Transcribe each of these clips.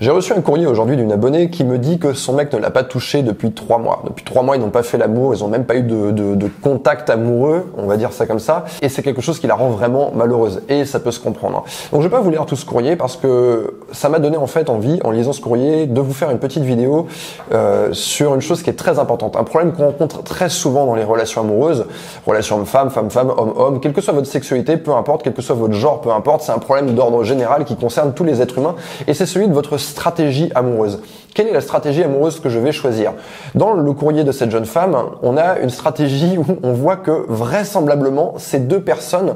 J'ai reçu un courrier aujourd'hui d'une abonnée qui me dit que son mec ne l'a pas touché depuis trois mois. Depuis trois mois, ils n'ont pas fait l'amour, ils n'ont même pas eu de, contact amoureux, on va dire ça comme ça, et c'est quelque chose qui la rend vraiment malheureuse. Et ça peut se comprendre. Donc je vais pas vous lire tout ce courrier parce que ça m'a donné en fait envie, en lisant ce courrier, de vous faire une petite vidéo euh, sur une chose qui est très importante, un problème qu'on rencontre très souvent dans les relations amoureuses, relations homme-femme, femme-femme, homme-homme, quelle que soit votre sexualité, peu importe, quel que soit votre genre, peu importe, c'est un problème d'ordre général qui concerne tous les êtres humains, et c'est celui de votre stratégie amoureuse. Quelle est la stratégie amoureuse que je vais choisir? Dans le courrier de cette jeune femme, on a une stratégie où on voit que vraisemblablement ces deux personnes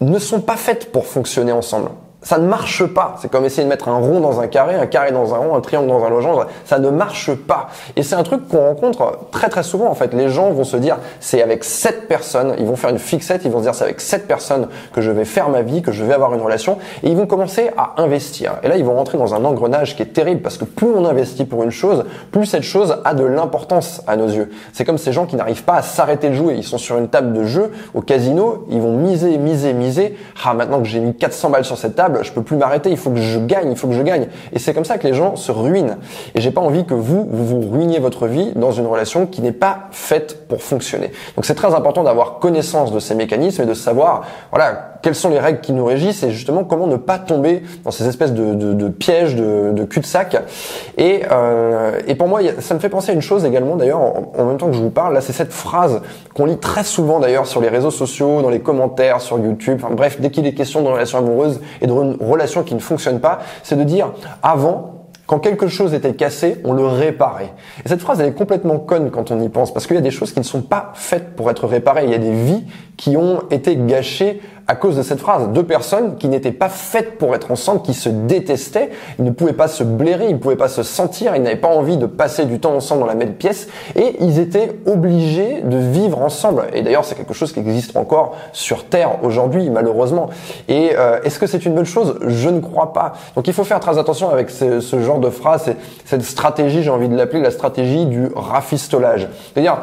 ne sont pas faites pour fonctionner ensemble ça ne marche pas. C'est comme essayer de mettre un rond dans un carré, un carré dans un rond, un triangle dans un logendre. Ça ne marche pas. Et c'est un truc qu'on rencontre très très souvent en fait. Les gens vont se dire c'est avec cette personne, ils vont faire une fixette, ils vont se dire c'est avec cette personne que je vais faire ma vie, que je vais avoir une relation, et ils vont commencer à investir. Et là ils vont rentrer dans un engrenage qui est terrible parce que plus on investit pour une chose, plus cette chose a de l'importance à nos yeux. C'est comme ces gens qui n'arrivent pas à s'arrêter de jouer. Ils sont sur une table de jeu au casino, ils vont miser, miser, miser. Ah maintenant que j'ai mis 400 balles sur cette table je peux plus m'arrêter, il faut que je gagne, il faut que je gagne. Et c'est comme ça que les gens se ruinent. Et j'ai pas envie que vous, vous vous ruiniez votre vie dans une relation qui n'est pas faite pour fonctionner. Donc c'est très important d'avoir connaissance de ces mécanismes et de savoir, voilà, quelles sont les règles qui nous régissent et justement comment ne pas tomber dans ces espèces de, pièges, de, de cul-de-sac. Et, euh, pour moi, ça me fait penser à une chose également d'ailleurs, en, même temps que je vous parle, là c'est cette phrase qu'on lit très souvent d'ailleurs sur les réseaux sociaux, dans les commentaires, sur YouTube, enfin bref, dès qu'il est question de relations amoureuses et de relations qui ne fonctionnent pas, c'est de dire avant, quand quelque chose était cassé, on le réparait. Et cette phrase, elle est complètement conne quand on y pense, parce qu'il y a des choses qui ne sont pas faites pour être réparées. Il y a des vies qui ont été gâchées à cause de cette phrase. Deux personnes qui n'étaient pas faites pour être ensemble, qui se détestaient, ils ne pouvaient pas se blairer, ils ne pouvaient pas se sentir, ils n'avaient pas envie de passer du temps ensemble dans la même pièce, et ils étaient obligés de vivre ensemble. Et d'ailleurs, c'est quelque chose qui existe encore sur Terre aujourd'hui, malheureusement. Et euh, est-ce que c'est une bonne chose? Je ne crois pas. Donc il faut faire très attention avec ce, ce genre de phrase, cette stratégie, j'ai envie de l'appeler la stratégie du rafistolage. C'est-à-dire,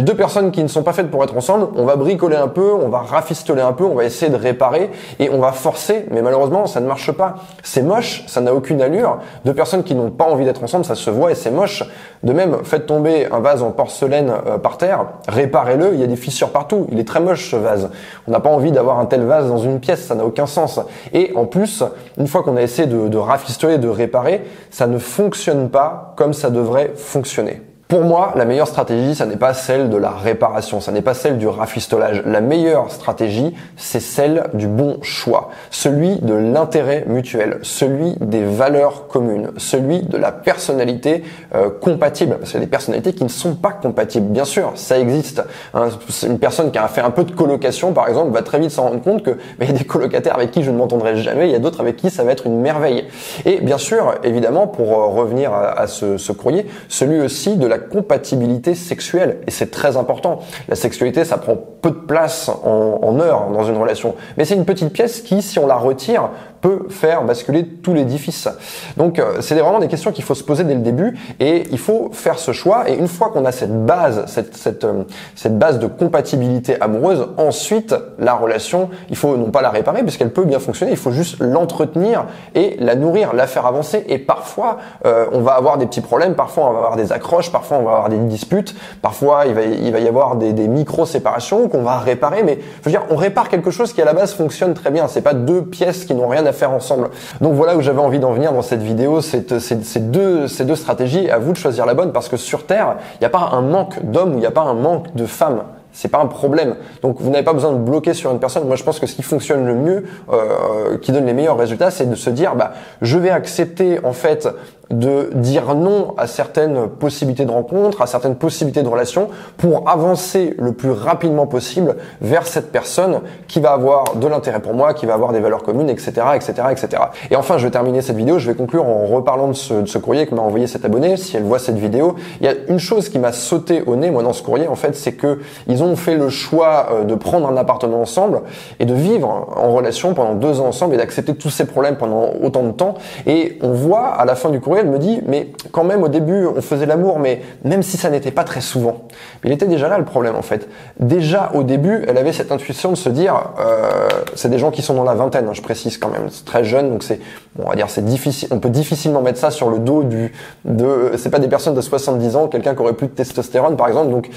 deux personnes qui ne sont pas faites pour être ensemble, on va bricoler un peu, on va rafistoler un peu, on va essayer de réparer et on va forcer, mais malheureusement ça ne marche pas. C'est moche, ça n'a aucune allure. Deux personnes qui n'ont pas envie d'être ensemble, ça se voit et c'est moche. De même, faites tomber un vase en porcelaine euh, par terre, réparez-le, il y a des fissures partout, il est très moche ce vase. On n'a pas envie d'avoir un tel vase dans une pièce, ça n'a aucun sens. Et en plus, une fois qu'on a essayé de, de rafistoler, de réparer, ça ne fonctionne pas comme ça devrait fonctionner. Pour moi, la meilleure stratégie, ça n'est pas celle de la réparation, ça n'est pas celle du rafistolage. La meilleure stratégie, c'est celle du bon choix, celui de l'intérêt mutuel, celui des valeurs communes, celui de la personnalité euh, compatible. Parce qu'il y a des personnalités qui ne sont pas compatibles. Bien sûr, ça existe. Hein. Une personne qui a fait un peu de colocation, par exemple, va très vite s'en rendre compte que il y a des colocataires avec qui je ne m'entendrai jamais, il y a d'autres avec qui ça va être une merveille. Et bien sûr, évidemment, pour euh, revenir à, ce, ce courrier, celui aussi de la compatibilité sexuelle. Et c'est très important. La sexualité, ça prend peu de place en, en heure dans une relation. Mais c'est une petite pièce qui, si on la retire, peut faire basculer tout l'édifice. Donc euh, c'est vraiment des questions qu'il faut se poser dès le début et il faut faire ce choix. Et une fois qu'on a cette base, cette, cette, euh, cette base de compatibilité amoureuse, ensuite la relation, il faut non pas la réparer puisqu'elle peut bien fonctionner, il faut juste l'entretenir et la nourrir, la faire avancer. Et parfois euh, on va avoir des petits problèmes, parfois on va avoir des accroches, parfois on va avoir des disputes, parfois il va, il va y avoir des, des micro-séparations qu'on va réparer. Mais je veux dire, on répare quelque chose qui à la base fonctionne très bien. C'est pas deux pièces qui n'ont rien à faire ensemble. Donc voilà où j'avais envie d'en venir dans cette vidéo, c'est ces deux, deux stratégies. À vous de choisir la bonne parce que sur Terre, il n'y a pas un manque d'hommes ou il n'y a pas un manque de femmes c'est pas un problème. Donc vous n'avez pas besoin de bloquer sur une personne. Moi je pense que ce qui fonctionne le mieux, euh, qui donne les meilleurs résultats, c'est de se dire bah je vais accepter en fait de dire non à certaines possibilités de rencontres, à certaines possibilités de relations, pour avancer le plus rapidement possible vers cette personne qui va avoir de l'intérêt pour moi, qui va avoir des valeurs communes, etc., etc., etc. Et enfin, je vais terminer cette vidéo. Je vais conclure en reparlant de ce, de ce courrier que m'a envoyé cet abonné. Si elle voit cette vidéo, il y a une chose qui m'a sauté au nez, moi, dans ce courrier, en fait, c'est que ils ont fait le choix euh, de prendre un appartement ensemble et de vivre en relation pendant deux ans ensemble et d'accepter tous ces problèmes pendant autant de temps. Et on voit à la fin du courrier elle me dit, mais quand même au début on faisait l'amour, mais même si ça n'était pas très souvent. Il était déjà là le problème en fait. Déjà au début, elle avait cette intuition de se dire, euh, c'est des gens qui sont dans la vingtaine, hein, je précise quand même, c'est très jeune, donc c'est, on va dire c'est difficile, on peut difficilement mettre ça sur le dos du, de, c'est pas des personnes de 70 ans, quelqu'un qui aurait plus de testostérone par exemple, donc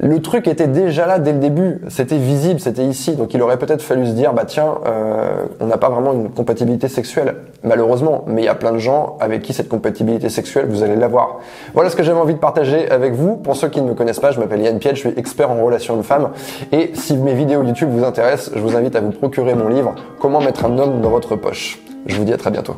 le truc était déjà là dès le début, c'était visible, c'était ici, donc il aurait peut-être fallu se dire, bah tiens, euh, on n'a pas vraiment une compatibilité sexuelle, malheureusement, mais il y a plein de gens avec qui cette compatibilité sexuelle, vous allez l'avoir. Voilà ce que j'avais envie de partager avec vous. Pour ceux qui ne me connaissent pas, je m'appelle Yann Piet, je suis expert en relations de femmes, et si mes vidéos YouTube vous intéressent, je vous invite à vous procurer mon livre Comment mettre un homme dans votre poche. Je vous dis à très bientôt.